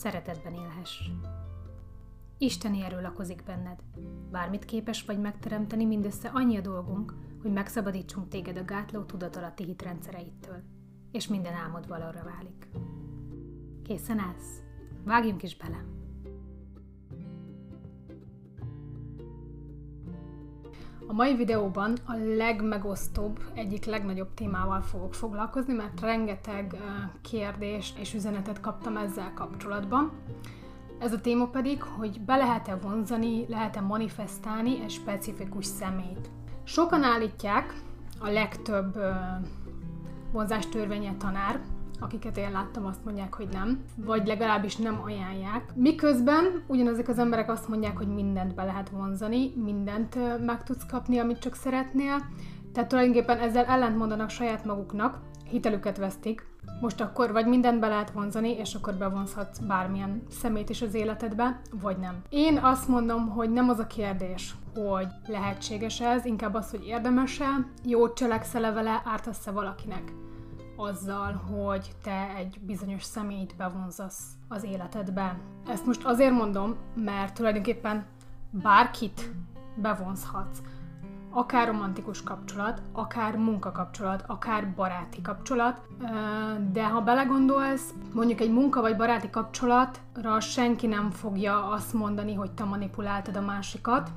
szeretetben élhess. Isteni erő lakozik benned. Bármit képes vagy megteremteni, mindössze annyi a dolgunk, hogy megszabadítsunk téged a gátló tudatalatti hitrendszereittől, és minden álmod valóra válik. Készen állsz? Vágjunk is bele! A mai videóban a legmegosztóbb, egyik legnagyobb témával fogok foglalkozni, mert rengeteg kérdés és üzenetet kaptam ezzel kapcsolatban. Ez a téma pedig, hogy be lehet-e vonzani, lehet-e manifestálni egy specifikus szemét. Sokan állítják, a legtöbb vonzástörvénye tanár, akiket én láttam, azt mondják, hogy nem, vagy legalábbis nem ajánlják. Miközben ugyanazok az emberek azt mondják, hogy mindent be lehet vonzani, mindent meg tudsz kapni, amit csak szeretnél, tehát tulajdonképpen ezzel ellent mondanak saját maguknak, hitelüket vesztik, most akkor vagy mindent be lehet vonzani, és akkor bevonzhatsz bármilyen szemét is az életedbe, vagy nem. Én azt mondom, hogy nem az a kérdés, hogy lehetséges ez, inkább az, hogy érdemes-e, jót cselekszel vele, ártasz-e valakinek azzal, hogy te egy bizonyos személyt bevonzasz az életedbe. Ezt most azért mondom, mert tulajdonképpen bárkit bevonzhatsz. Akár romantikus kapcsolat, akár munkakapcsolat, akár baráti kapcsolat, de ha belegondolsz, mondjuk egy munka vagy baráti kapcsolatra senki nem fogja azt mondani, hogy te manipuláltad a másikat,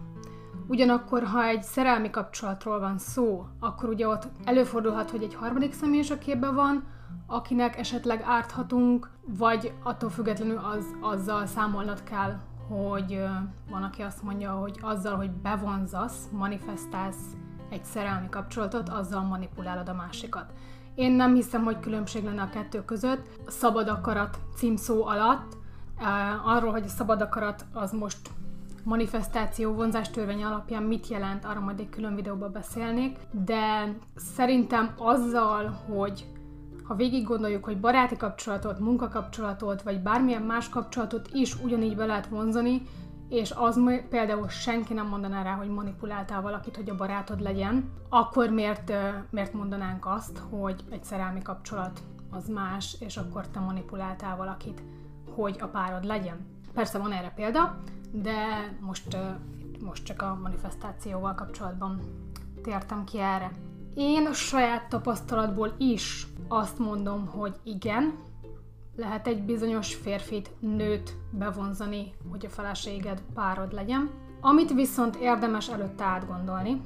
Ugyanakkor, ha egy szerelmi kapcsolatról van szó, akkor ugye ott előfordulhat, hogy egy harmadik személy is a képben van, akinek esetleg árthatunk, vagy attól függetlenül az, azzal számolnod kell, hogy van, aki azt mondja, hogy azzal, hogy bevonzasz, manifestálsz egy szerelmi kapcsolatot, azzal manipulálod a másikat. Én nem hiszem, hogy különbség lenne a kettő között. A szabad akarat címszó alatt, arról, hogy a szabad akarat az most manifestáció vonzástörvény alapján mit jelent, arra majd egy külön videóban beszélnék, de szerintem azzal, hogy ha végig gondoljuk, hogy baráti kapcsolatot, munkakapcsolatot, vagy bármilyen más kapcsolatot is ugyanígy be lehet vonzani, és az például senki nem mondaná rá, hogy manipuláltál valakit, hogy a barátod legyen, akkor miért, miért mondanánk azt, hogy egy szerelmi kapcsolat az más, és akkor te manipuláltál valakit, hogy a párod legyen. Persze van erre példa, de most, most csak a manifestációval kapcsolatban tértem ki erre. Én a saját tapasztalatból is azt mondom, hogy igen, lehet egy bizonyos férfit, nőt bevonzani, hogy a feleséged párod legyen. Amit viszont érdemes előtte átgondolni,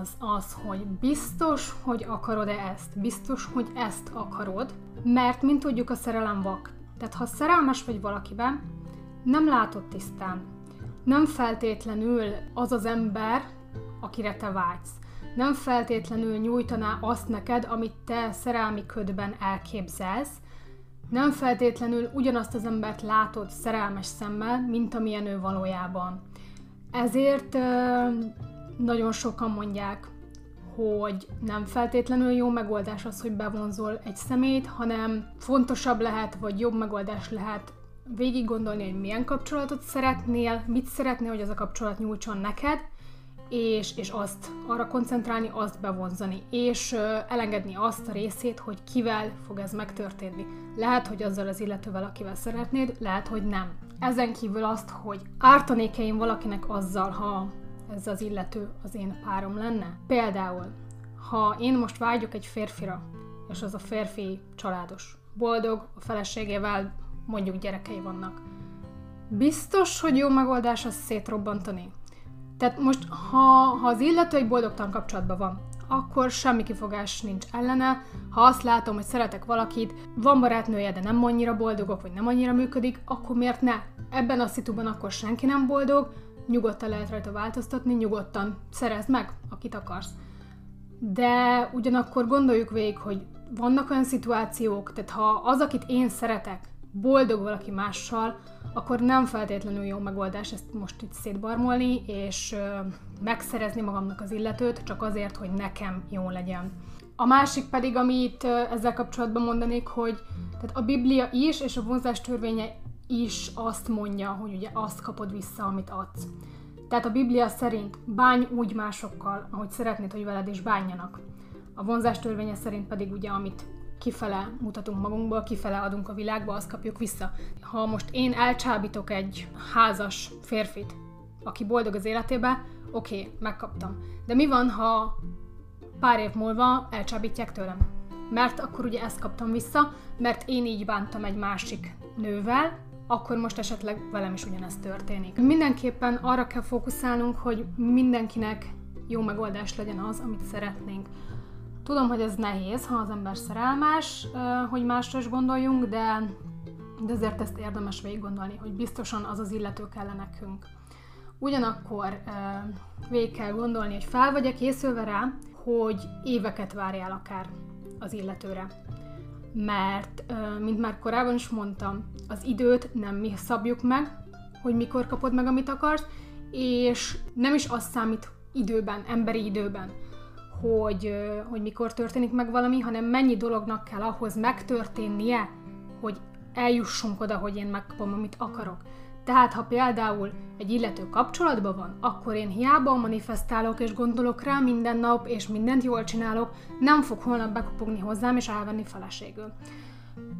az az, hogy biztos, hogy akarod-e ezt, biztos, hogy ezt akarod, mert, mint tudjuk, a szerelem vak. Tehát ha szerelmes vagy valakiben, nem látod tisztán. Nem feltétlenül az az ember, akire te vágysz. Nem feltétlenül nyújtaná azt neked, amit te szerelmi ködben elképzelsz. Nem feltétlenül ugyanazt az embert látod szerelmes szemmel, mint amilyen ő valójában. Ezért nagyon sokan mondják, hogy nem feltétlenül jó megoldás az, hogy bevonzol egy szemét, hanem fontosabb lehet, vagy jobb megoldás lehet végig gondolni, hogy milyen kapcsolatot szeretnél, mit szeretnél, hogy az a kapcsolat nyújtson neked, és, és azt arra koncentrálni, azt bevonzani, és elengedni azt a részét, hogy kivel fog ez megtörténni. Lehet, hogy azzal az illetővel, akivel szeretnéd, lehet, hogy nem. Ezen kívül azt, hogy ártanék-e én valakinek azzal, ha ez az illető az én párom lenne. Például, ha én most vágyok egy férfira, és az a férfi családos, boldog, a feleségével mondjuk gyerekei vannak. biztos, hogy jó megoldás az szétrobbantani. Tehát most, ha, ha az illető egy boldogtalan kapcsolatban van, akkor semmi kifogás nincs ellene. Ha azt látom, hogy szeretek valakit, van barátnője, de nem annyira boldogok, vagy nem annyira működik, akkor miért ne? Ebben a szituban akkor senki nem boldog, nyugodtan lehet rajta változtatni, nyugodtan szerezd meg, akit akarsz. De ugyanakkor gondoljuk végig, hogy vannak olyan szituációk, tehát ha az, akit én szeretek, boldog valaki mással, akkor nem feltétlenül jó megoldás ezt most itt szétbarmolni, és megszerezni magamnak az illetőt, csak azért, hogy nekem jó legyen. A másik pedig, amit ezzel kapcsolatban mondanék, hogy tehát a Biblia is, és a vonzás törvénye is azt mondja, hogy ugye azt kapod vissza, amit adsz. Tehát a Biblia szerint bánj úgy másokkal, ahogy szeretnéd, hogy veled is bánjanak. A vonzás törvénye szerint pedig ugye, amit kifele mutatunk magunkból, kifele adunk a világba, azt kapjuk vissza. Ha most én elcsábítok egy házas férfit, aki boldog az életébe, oké, okay, megkaptam. De mi van, ha pár év múlva elcsábítják tőlem? Mert akkor ugye ezt kaptam vissza, mert én így bántam egy másik nővel, akkor most esetleg velem is ugyanezt történik. Mindenképpen arra kell fókuszálnunk, hogy mindenkinek jó megoldás legyen az, amit szeretnénk. Tudom, hogy ez nehéz, ha az ember szerelmes, hogy másra is gondoljunk, de, de azért ezt érdemes végig gondolni, hogy biztosan az az illető kell nekünk. Ugyanakkor végig kell gondolni, hogy fel vagy-e készülve rá, hogy éveket várjál akár az illetőre. Mert, mint már korábban is mondtam, az időt nem mi szabjuk meg, hogy mikor kapod meg, amit akarsz, és nem is az számít időben, emberi időben, hogy, hogy mikor történik meg valami, hanem mennyi dolognak kell ahhoz megtörténnie, hogy eljussunk oda, hogy én megkapom, amit akarok. Tehát, ha például egy illető kapcsolatban van, akkor én hiába manifestálok és gondolok rá minden nap, és mindent jól csinálok, nem fog holnap bekopogni hozzám és elvenni feleségül.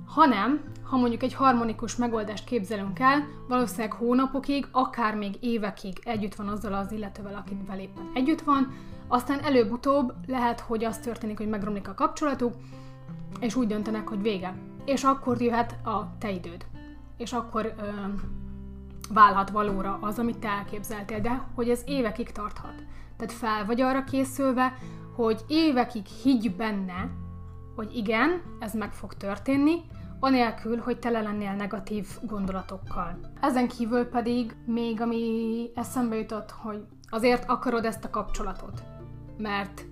Hanem, ha mondjuk egy harmonikus megoldást képzelünk el, valószínűleg hónapokig, akár még évekig együtt van azzal az illetővel, akivel éppen együtt van, aztán előbb-utóbb lehet, hogy az történik, hogy megromlik a kapcsolatuk, és úgy döntenek, hogy vége. És akkor jöhet a te időd. És akkor ö, válhat valóra az, amit te elképzeltél, de hogy ez évekig tarthat. Tehát fel vagy arra készülve, hogy évekig higgy benne, hogy igen, ez meg fog történni, anélkül, hogy tele lennél negatív gondolatokkal. Ezen kívül pedig még ami eszembe jutott, hogy azért akarod ezt a kapcsolatot mert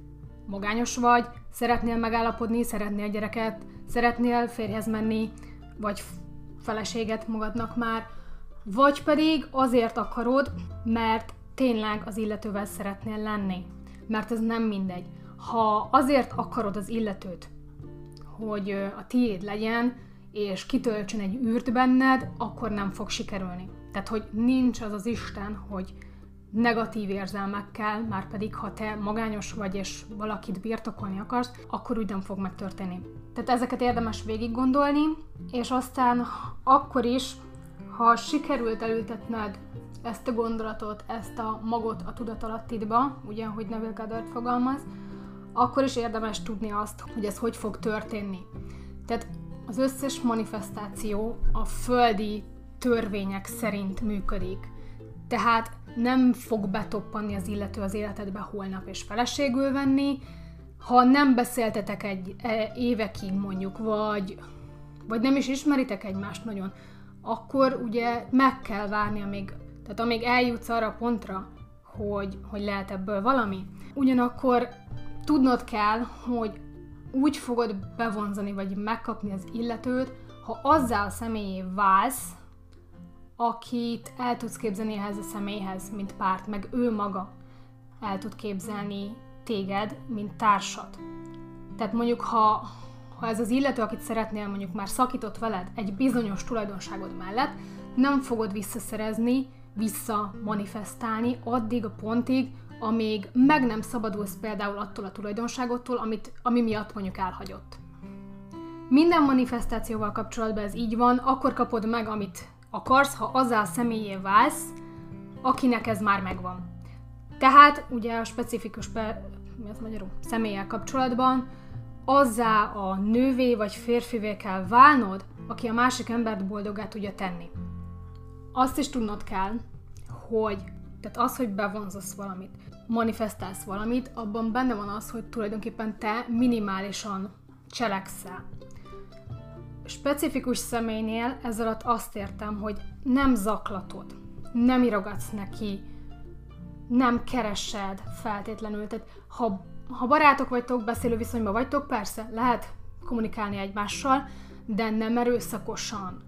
magányos vagy, szeretnél megállapodni, szeretnél gyereket, szeretnél férjhez menni, vagy feleséget magadnak már, vagy pedig azért akarod, mert tényleg az illetővel szeretnél lenni. Mert ez nem mindegy. Ha azért akarod az illetőt, hogy a tiéd legyen, és kitöltsön egy űrt benned, akkor nem fog sikerülni. Tehát, hogy nincs az az Isten, hogy negatív érzelmekkel, már pedig ha te magányos vagy és valakit birtokolni akarsz, akkor úgy nem fog megtörténni. Tehát ezeket érdemes végig gondolni, és aztán akkor is, ha sikerült elültetned ezt a gondolatot, ezt a magot a tudatalattidba, ugye, hogy Neville Goddard fogalmaz, akkor is érdemes tudni azt, hogy ez hogy fog történni. Tehát az összes manifestáció a földi törvények szerint működik. Tehát nem fog betoppanni az illető az életedbe holnap és feleségül venni, ha nem beszéltetek egy e, évekig mondjuk, vagy, vagy nem is ismeritek egymást nagyon, akkor ugye meg kell várni, amíg, tehát amíg eljutsz arra a pontra, hogy, hogy lehet ebből valami. Ugyanakkor tudnod kell, hogy úgy fogod bevonzani, vagy megkapni az illetőt, ha azzal a személyé válsz, akit el tudsz képzelni ehhez a személyhez, mint párt, meg ő maga el tud képzelni téged, mint társat. Tehát mondjuk, ha, ha ez az illető, akit szeretnél, mondjuk már szakított veled egy bizonyos tulajdonságod mellett, nem fogod visszaszerezni, visszamanifestálni addig a pontig, amíg meg nem szabadulsz például attól a tulajdonságottól, amit, ami miatt mondjuk elhagyott. Minden manifestációval kapcsolatban ez így van, akkor kapod meg, amit akarsz, ha azzal személyé válsz, akinek ez már megvan. Tehát ugye a specifikus pe, mi az magyarul? személlyel kapcsolatban azzá a nővé vagy férfivé kell válnod, aki a másik embert boldogá tudja tenni. azt is tudnod kell, hogy tehát az, hogy bevonzasz valamit, manifestálsz valamit, abban benne van az, hogy tulajdonképpen te minimálisan cselekszel. Specifikus személynél ez alatt azt értem, hogy nem zaklatod, nem irogatsz neki, nem keresed feltétlenül. Tehát ha, ha barátok vagytok, beszélő viszonyban vagytok, persze, lehet kommunikálni egymással, de nem erőszakosan.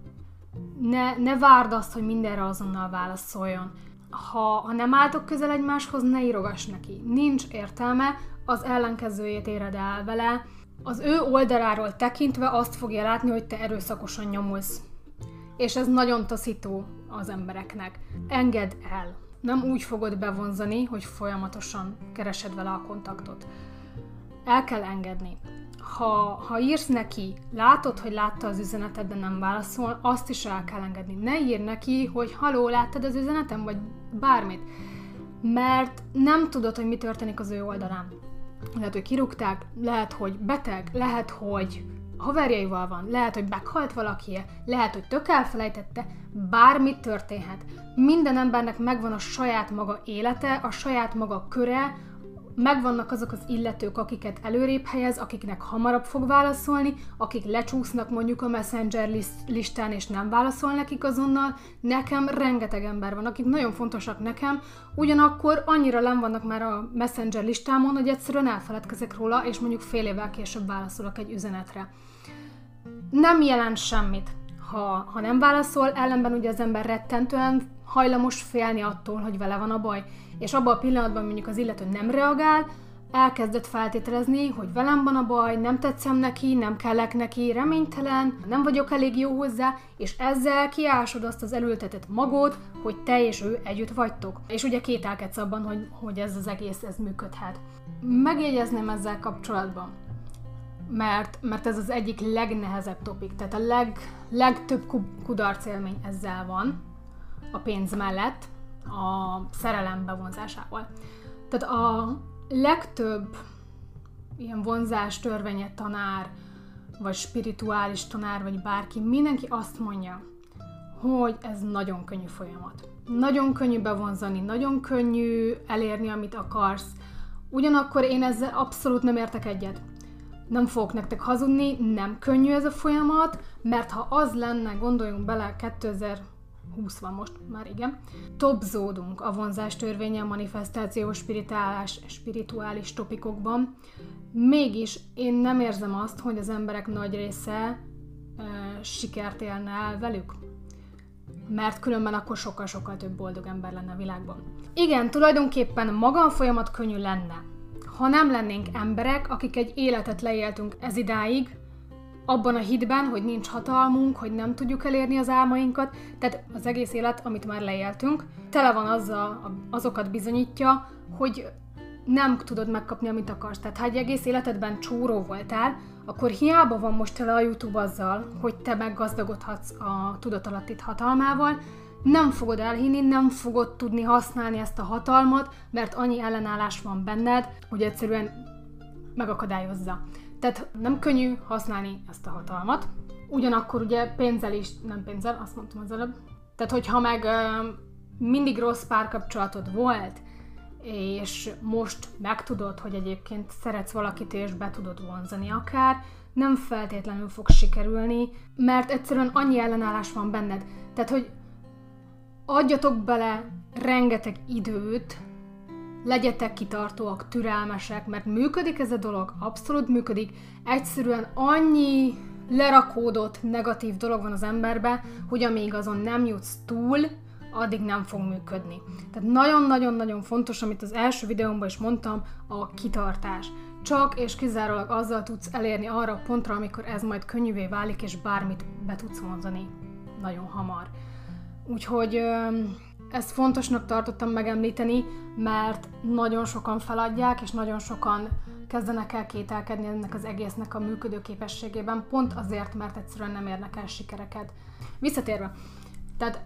Ne, ne várd azt, hogy mindenre azonnal válaszoljon. Ha, ha nem álltok közel egymáshoz, ne írogass neki. Nincs értelme, az ellenkezőjét éred el vele. Az ő oldaláról tekintve azt fogja látni, hogy te erőszakosan nyomulsz. És ez nagyon taszító az embereknek. Engedd el. Nem úgy fogod bevonzani, hogy folyamatosan keresed vele a kontaktot. El kell engedni ha, ha írsz neki, látod, hogy látta az üzenetet, de nem válaszol, azt is el kell engedni. Ne ír neki, hogy haló, láttad az üzenetem, vagy bármit. Mert nem tudod, hogy mi történik az ő oldalán. Lehet, hogy kirúgták, lehet, hogy beteg, lehet, hogy haverjaival van, lehet, hogy meghalt valaki, lehet, hogy tök elfelejtette, bármi történhet. Minden embernek megvan a saját maga élete, a saját maga köre, megvannak azok az illetők, akiket előrébb helyez, akiknek hamarabb fog válaszolni, akik lecsúsznak mondjuk a Messenger listán és nem válaszol nekik azonnal. Nekem rengeteg ember van, akik nagyon fontosak nekem, ugyanakkor annyira nem vannak már a Messenger listámon, hogy egyszerűen elfeledkezek róla, és mondjuk fél évvel később válaszolok egy üzenetre. Nem jelent semmit, ha, ha nem válaszol, ellenben ugye az ember rettentően hajlamos félni attól, hogy vele van a baj és abban a pillanatban mondjuk az illető nem reagál, elkezdett feltételezni, hogy velem van a baj, nem tetszem neki, nem kellek neki, reménytelen, nem vagyok elég jó hozzá, és ezzel kiásod azt az elültetett magot, hogy te és ő együtt vagytok. És ugye kételkedsz abban, hogy, hogy ez az egész ez működhet. Megjegyezném ezzel kapcsolatban, mert, mert ez az egyik legnehezebb topik, tehát a leg, legtöbb kudarc élmény ezzel van, a pénz mellett, a szerelem bevonzásával. Tehát a legtöbb ilyen vonzás törvénye tanár, vagy spirituális tanár, vagy bárki, mindenki azt mondja, hogy ez nagyon könnyű folyamat. Nagyon könnyű bevonzani, nagyon könnyű elérni, amit akarsz. Ugyanakkor én ezzel abszolút nem értek egyet. Nem fogok nektek hazudni, nem könnyű ez a folyamat, mert ha az lenne, gondoljunk bele, 2000 20 van most, már igen. Topzódunk a vonzás törvénye, manifestáció, spirituális, spirituális topikokban. Mégis én nem érzem azt, hogy az emberek nagy része e, sikert élne el velük. Mert különben akkor sokkal-sokkal több boldog ember lenne a világban. Igen, tulajdonképpen maga a folyamat könnyű lenne, ha nem lennénk emberek, akik egy életet leéltünk ez idáig, abban a hitben, hogy nincs hatalmunk, hogy nem tudjuk elérni az álmainkat, tehát az egész élet, amit már leéltünk, tele van azzal, azokat bizonyítja, hogy nem tudod megkapni, amit akarsz. Tehát ha egy egész életedben csóró voltál, akkor hiába van most tele a YouTube azzal, hogy te meggazdagodhatsz a tudatalattit hatalmával, nem fogod elhinni, nem fogod tudni használni ezt a hatalmat, mert annyi ellenállás van benned, hogy egyszerűen megakadályozza. Tehát nem könnyű használni ezt a hatalmat. Ugyanakkor ugye pénzzel is, nem pénzzel, azt mondtam az előbb. Tehát, hogyha meg mindig rossz párkapcsolatod volt, és most megtudod, hogy egyébként szeretsz valakit, és be tudod vonzani akár, nem feltétlenül fog sikerülni, mert egyszerűen annyi ellenállás van benned. Tehát, hogy adjatok bele rengeteg időt, legyetek kitartóak, türelmesek, mert működik ez a dolog, abszolút működik, egyszerűen annyi lerakódott negatív dolog van az emberbe, hogy amíg azon nem jutsz túl, addig nem fog működni. Tehát nagyon-nagyon-nagyon fontos, amit az első videómban is mondtam, a kitartás. Csak és kizárólag azzal tudsz elérni arra a pontra, amikor ez majd könnyűvé válik, és bármit be tudsz mondani nagyon hamar. Úgyhogy ezt fontosnak tartottam megemlíteni, mert nagyon sokan feladják, és nagyon sokan kezdenek el kételkedni ennek az egésznek a működő képességében, pont azért, mert egyszerűen nem érnek el sikereket. Visszatérve, tehát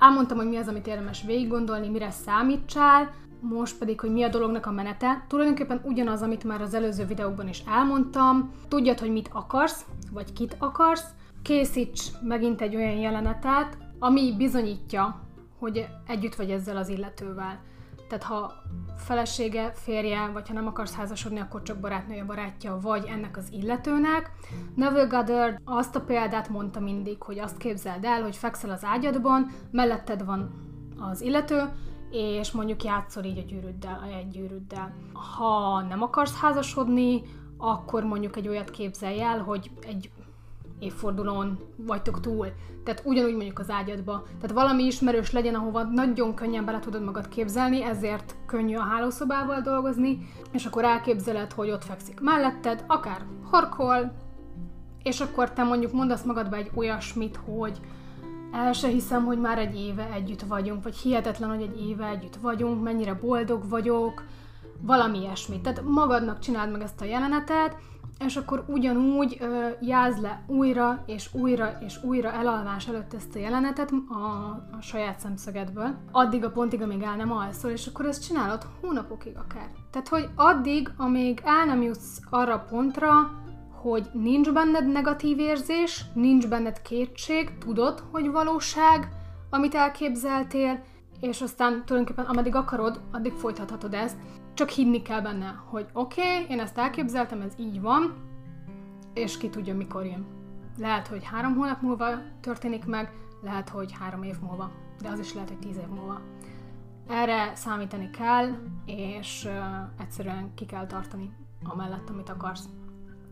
elmondtam, hogy mi az, amit érdemes végig gondolni, mire számítsál, most pedig, hogy mi a dolognak a menete. Tulajdonképpen ugyanaz, amit már az előző videóban is elmondtam. Tudjad, hogy mit akarsz, vagy kit akarsz. Készíts megint egy olyan jelenetet, ami bizonyítja, hogy együtt vagy ezzel az illetővel. Tehát ha felesége, férje, vagy ha nem akarsz házasodni, akkor csak barátnője, barátja, vagy ennek az illetőnek. Neville Goddard azt a példát mondta mindig, hogy azt képzeld el, hogy fekszel az ágyadban, melletted van az illető, és mondjuk játszol így a gyűrűddel, egy gyűrűddel. Ha nem akarsz házasodni, akkor mondjuk egy olyat képzelj el, hogy egy évfordulón vagytok túl. Tehát ugyanúgy mondjuk az ágyadba. Tehát valami ismerős legyen, ahova nagyon könnyen bele tudod magad képzelni, ezért könnyű a hálószobával dolgozni, és akkor elképzeled, hogy ott fekszik melletted, akár horkol, és akkor te mondjuk mondasz magadba egy olyasmit, hogy el se hiszem, hogy már egy éve együtt vagyunk, vagy hihetetlen, hogy egy éve együtt vagyunk, mennyire boldog vagyok, valami ilyesmit. Tehát magadnak csináld meg ezt a jelenetet, és akkor ugyanúgy ö, jázd le újra és újra és újra elalvás előtt ezt a jelenetet a, a saját szemszögedből, addig a pontig, amíg el nem alszol, és akkor ezt csinálod hónapokig akár. Tehát, hogy addig, amíg el nem jutsz arra pontra, hogy nincs benned negatív érzés, nincs benned kétség, tudod, hogy valóság, amit elképzeltél, és aztán tulajdonképpen ameddig akarod, addig folytathatod ezt, csak hinni kell benne, hogy oké, okay, én ezt elképzeltem, ez így van, és ki tudja, mikor jön. Lehet, hogy három hónap múlva történik meg, lehet, hogy három év múlva, de az is lehet, hogy tíz év múlva. Erre számítani kell, és uh, egyszerűen ki kell tartani amellett, amit akarsz.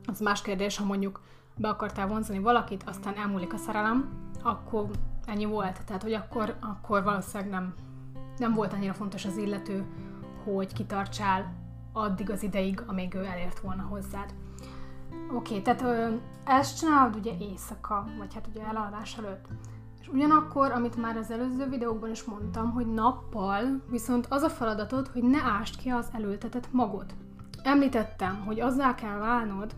Az más kérdés, ha mondjuk be akartál vonzani valakit, aztán elmúlik a szerelem, akkor ennyi volt. Tehát, hogy akkor, akkor valószínűleg nem, nem volt annyira fontos az illető, hogy kitartsál addig az ideig, amíg ő elért volna hozzád. Oké, okay, tehát ö, ezt csinálod ugye éjszaka, vagy hát ugye elalvás előtt. És ugyanakkor, amit már az előző videókban is mondtam, hogy nappal viszont az a feladatod, hogy ne ást ki az elültetett magot. Említettem, hogy azzá kell válnod,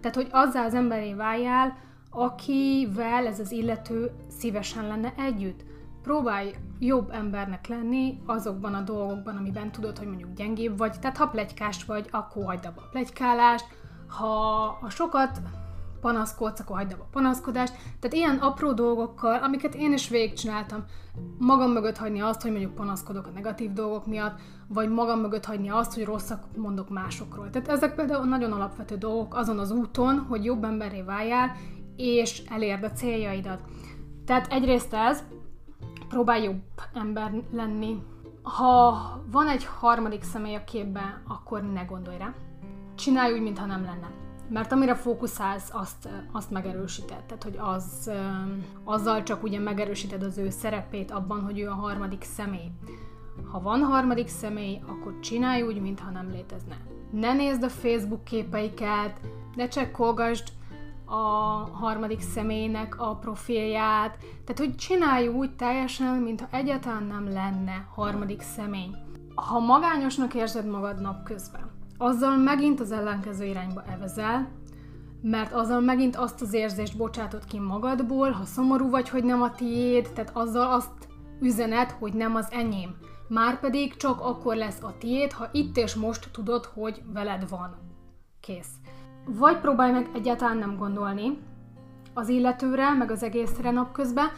tehát hogy azzá az emberé váljál, akivel ez az illető szívesen lenne együtt próbálj jobb embernek lenni azokban a dolgokban, amiben tudod, hogy mondjuk gyengébb vagy. Tehát ha plegykás vagy, akkor hagyd abba a plegykálást, ha a sokat panaszkodsz, akkor hagyd abba a panaszkodást. Tehát ilyen apró dolgokkal, amiket én is végigcsináltam, magam mögött hagyni azt, hogy mondjuk panaszkodok a negatív dolgok miatt, vagy magam mögött hagyni azt, hogy rosszak mondok másokról. Tehát ezek például nagyon alapvető dolgok azon az úton, hogy jobb emberré váljál, és elérd a céljaidat. Tehát egyrészt ez, próbálj jobb ember lenni. Ha van egy harmadik személy a képben, akkor ne gondolj rá. Csinálj úgy, mintha nem lenne. Mert amire fókuszálsz, azt, azt megerősíted. Tehát, hogy az, azzal csak ugye megerősíted az ő szerepét abban, hogy ő a harmadik személy. Ha van harmadik személy, akkor csinálj úgy, mintha nem létezne. Ne nézd a Facebook képeiket, ne csekkolgasd a harmadik személynek a profilját, tehát hogy csinálj úgy teljesen, mintha egyáltalán nem lenne harmadik személy. Ha magányosnak érzed magad napközben, azzal megint az ellenkező irányba evezel, mert azzal megint azt az érzést bocsátod ki magadból, ha szomorú vagy, hogy nem a tiéd, tehát azzal azt üzenet, hogy nem az enyém. Márpedig csak akkor lesz a tiéd, ha itt és most tudod, hogy veled van. Kész. Vagy próbálj meg egyáltalán nem gondolni az illetőre, meg az egészre napközben,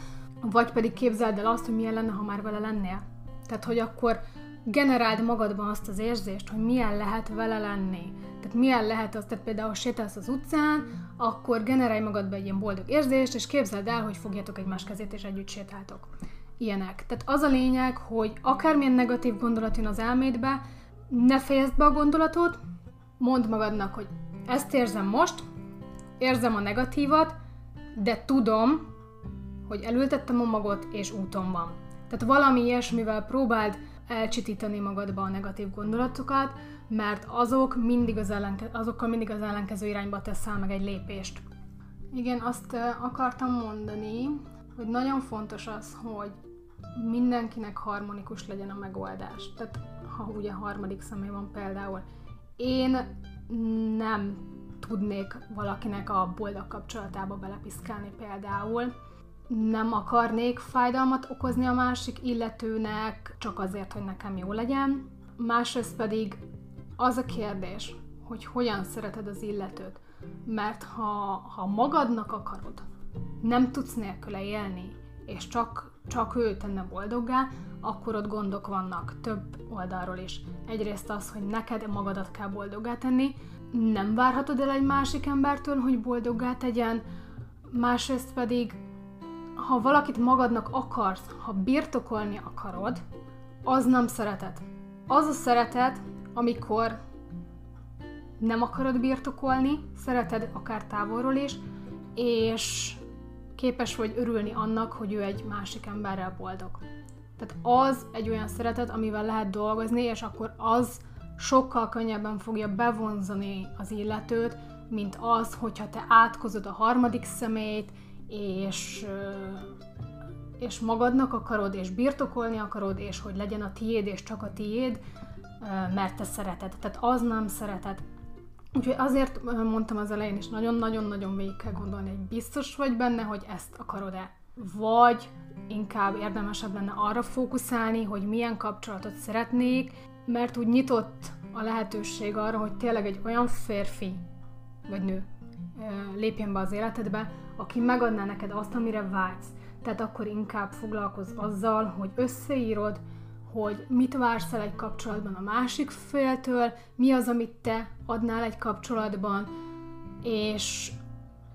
vagy pedig képzeld el azt, hogy milyen lenne, ha már vele lennél. Tehát, hogy akkor generáld magadban azt az érzést, hogy milyen lehet vele lenni. Tehát milyen lehet az, tehát például ha sétálsz az utcán, akkor generálj magadba egy ilyen boldog érzést, és képzeld el, hogy fogjátok egymás kezét, és együtt sétáltok. Ilyenek. Tehát az a lényeg, hogy akármilyen negatív gondolat jön az elmédbe, ne fejezd be a gondolatot, mondd magadnak, hogy ezt érzem most, érzem a negatívat, de tudom, hogy elültettem a magot, és úton van. Tehát valami ilyesmivel próbáld elcsitítani magadba a negatív gondolatokat, mert azok mindig az ellenke- azokkal mindig az ellenkező irányba teszel meg egy lépést. Igen, azt akartam mondani, hogy nagyon fontos az, hogy mindenkinek harmonikus legyen a megoldás. Tehát ha ugye harmadik személy van például. Én nem tudnék valakinek a boldog kapcsolatába belepiszkálni például. Nem akarnék fájdalmat okozni a másik illetőnek, csak azért, hogy nekem jó legyen. Másrészt pedig az a kérdés, hogy hogyan szereted az illetőt. Mert ha, ha magadnak akarod, nem tudsz nélküle élni, és csak, csak ő tenne boldoggá, akkor ott gondok vannak több oldalról is. Egyrészt az, hogy neked magadat kell boldoggá tenni, nem várhatod el egy másik embertől, hogy boldoggá tegyen, másrészt pedig, ha valakit magadnak akarsz, ha birtokolni akarod, az nem szeretet. Az a szeretet, amikor nem akarod birtokolni, szereted akár távolról is, és képes vagy örülni annak, hogy ő egy másik emberrel boldog. Tehát az egy olyan szeretet, amivel lehet dolgozni, és akkor az sokkal könnyebben fogja bevonzani az illetőt, mint az, hogyha te átkozod a harmadik szemét, és, és magadnak akarod, és birtokolni akarod, és hogy legyen a tiéd, és csak a tiéd, mert te szereted. Tehát az nem szereted. Úgyhogy azért mondtam az elején is, nagyon-nagyon-nagyon végig kell gondolni, hogy biztos vagy benne, hogy ezt akarod-e. Vagy inkább érdemesebb lenne arra fókuszálni, hogy milyen kapcsolatot szeretnék, mert úgy nyitott a lehetőség arra, hogy tényleg egy olyan férfi vagy nő lépjen be az életedbe, aki megadná neked azt, amire vágysz. Tehát akkor inkább foglalkozz azzal, hogy összeírod, hogy mit vársz el egy kapcsolatban a másik féltől, mi az, amit te adnál egy kapcsolatban, és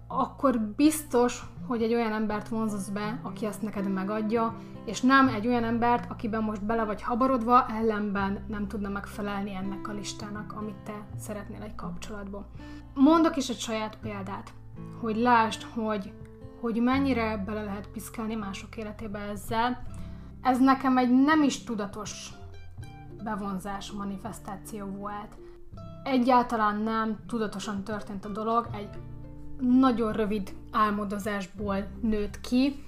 akkor biztos, hogy egy olyan embert vonzasz be, aki ezt neked megadja, és nem egy olyan embert, akiben most bele vagy habarodva, ellenben nem tudna megfelelni ennek a listának, amit te szeretnél egy kapcsolatban. Mondok is egy saját példát, hogy lásd, hogy, hogy mennyire bele lehet piszkálni mások életébe ezzel, ez nekem egy nem is tudatos bevonzás manifestáció volt. Egyáltalán nem tudatosan történt a dolog, egy nagyon rövid álmodozásból nőtt ki,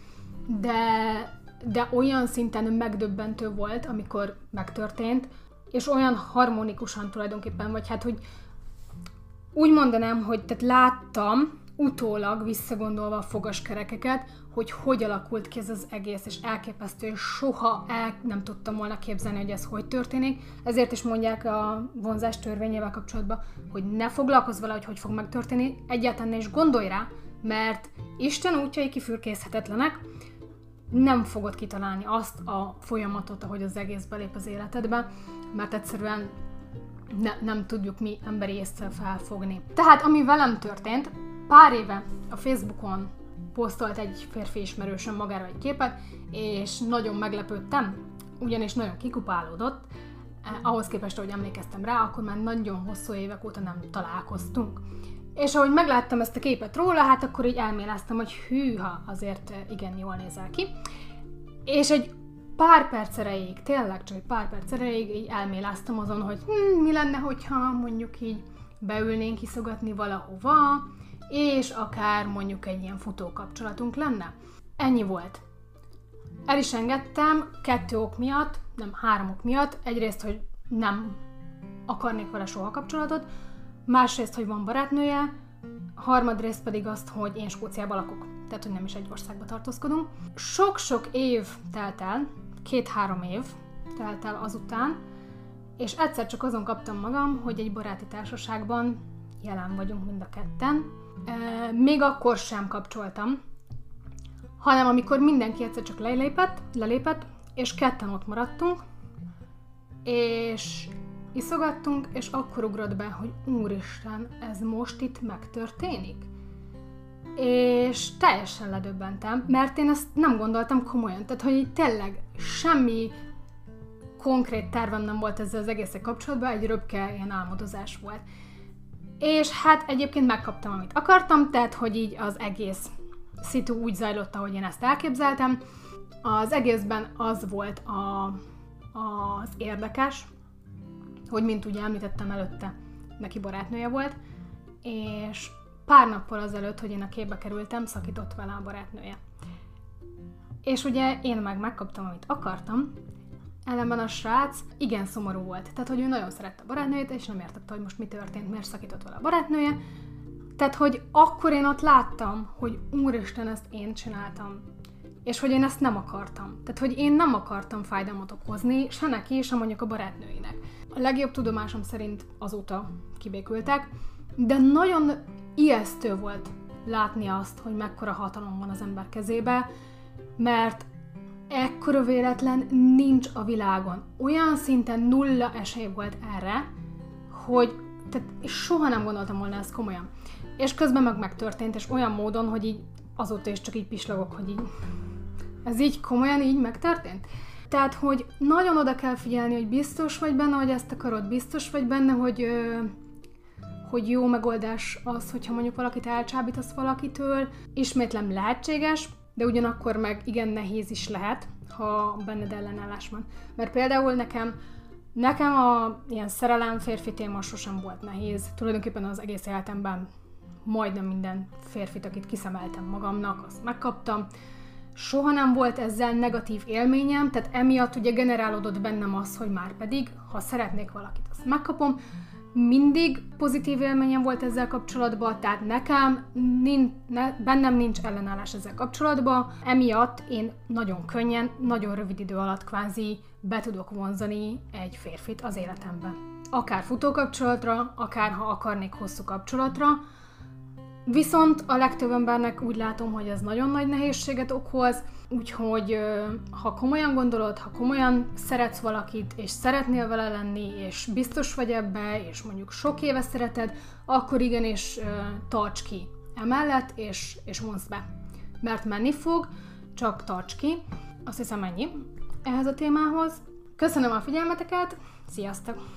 de, de olyan szinten megdöbbentő volt, amikor megtörtént, és olyan harmonikusan tulajdonképpen, vagy hát, hogy úgy mondanám, hogy tehát láttam, utólag visszagondolva a fogaskerekeket, hogy hogy alakult ki ez az egész, és elképesztő, és soha el nem tudtam volna képzelni, hogy ez hogy történik. Ezért is mondják a vonzás törvényével kapcsolatban, hogy ne foglalkozz vele, hogy hogy fog megtörténni, egyáltalán ne is gondolj rá, mert Isten útjai kifürkészhetetlenek, nem fogod kitalálni azt a folyamatot, ahogy az egész belép az életedbe, mert egyszerűen ne, nem tudjuk mi emberi észre felfogni. Tehát ami velem történt, pár éve a Facebookon posztolt egy férfi ismerősöm magára egy képet, és nagyon meglepődtem, ugyanis nagyon kikupálódott, eh, ahhoz képest, hogy emlékeztem rá, akkor már nagyon hosszú évek óta nem találkoztunk. És ahogy megláttam ezt a képet róla, hát akkor így elméleztem, hogy hűha, azért eh, igen jól nézel ki. És egy pár perc erejéig, tényleg csak egy pár perc erejéig így elméleztem azon, hogy hm, mi lenne, hogyha mondjuk így beülnénk kiszogatni valahova, és akár mondjuk egy ilyen futó kapcsolatunk lenne. Ennyi volt. El is engedtem kettő ok miatt, nem három ok miatt. Egyrészt, hogy nem akarnék vele soha kapcsolatot, másrészt, hogy van barátnője, harmadrészt pedig azt, hogy én Skóciában lakok, tehát hogy nem is egy országba tartózkodunk. Sok-sok év telt el, két-három év telt el azután, és egyszer csak azon kaptam magam, hogy egy baráti társaságban jelen vagyunk mind a ketten, még akkor sem kapcsoltam, hanem amikor mindenki egyszer csak lelépett, lelépett, és ketten ott maradtunk, és iszogattunk, és akkor ugrott be, hogy úristen, ez most itt megtörténik. És teljesen ledöbbentem, mert én ezt nem gondoltam komolyan. Tehát, hogy így tényleg semmi konkrét tervem nem volt ezzel az egészek kapcsolatban, egy röpke ilyen álmodozás volt. És hát egyébként megkaptam, amit akartam, tehát hogy így az egész szitu úgy zajlott, ahogy én ezt elképzeltem. Az egészben az volt a, az érdekes, hogy mint ugye említettem előtte, neki barátnője volt, és pár nappal azelőtt, hogy én a képbe kerültem, szakított vele a barátnője. És ugye én meg megkaptam, amit akartam, Ellenben a srác igen szomorú volt. Tehát, hogy ő nagyon szerette a barátnőjét, és nem értette, hogy most mi történt, miért szakított vele a barátnője. Tehát, hogy akkor én ott láttam, hogy úristen, ezt én csináltam. És hogy én ezt nem akartam. Tehát, hogy én nem akartam fájdalmat okozni, se neki, se mondjuk a barátnőinek. A legjobb tudomásom szerint azóta kibékültek, de nagyon ijesztő volt látni azt, hogy mekkora hatalom van az ember kezébe, mert ekkora véletlen nincs a világon. Olyan szinten nulla esély volt erre, hogy tehát soha nem gondoltam volna ezt komolyan. És közben meg megtörtént, és olyan módon, hogy így azóta is csak így pislogok, hogy így ez így komolyan így megtörtént. Tehát, hogy nagyon oda kell figyelni, hogy biztos vagy benne, hogy ezt akarod, biztos vagy benne, hogy, ö, hogy jó megoldás az, hogyha mondjuk valakit elcsábítasz valakitől. Ismétlem lehetséges, de ugyanakkor meg igen nehéz is lehet, ha benned ellenállás van. Mert például nekem Nekem a ilyen szerelem férfi téma sosem volt nehéz. Tulajdonképpen az egész életemben majdnem minden férfit, akit kiszemeltem magamnak, azt megkaptam. Soha nem volt ezzel negatív élményem, tehát emiatt ugye generálódott bennem az, hogy már pedig, ha szeretnék valakit, azt megkapom. Mindig pozitív élményem volt ezzel kapcsolatban, tehát nekem nincs, ne, bennem nincs ellenállás ezzel kapcsolatban, emiatt én nagyon könnyen, nagyon rövid idő alatt kvázi be tudok vonzani egy férfit az életembe. Akár futókapcsolatra, akár ha akarnék hosszú kapcsolatra, Viszont a legtöbb embernek úgy látom, hogy ez nagyon nagy nehézséget okoz, úgyhogy ha komolyan gondolod, ha komolyan szeretsz valakit, és szeretnél vele lenni, és biztos vagy ebbe, és mondjuk sok éve szereted, akkor igenis tarts ki emellett, és, és vonsz be. Mert menni fog, csak tarts ki. Azt hiszem ennyi ehhez a témához. Köszönöm a figyelmeteket, sziasztok!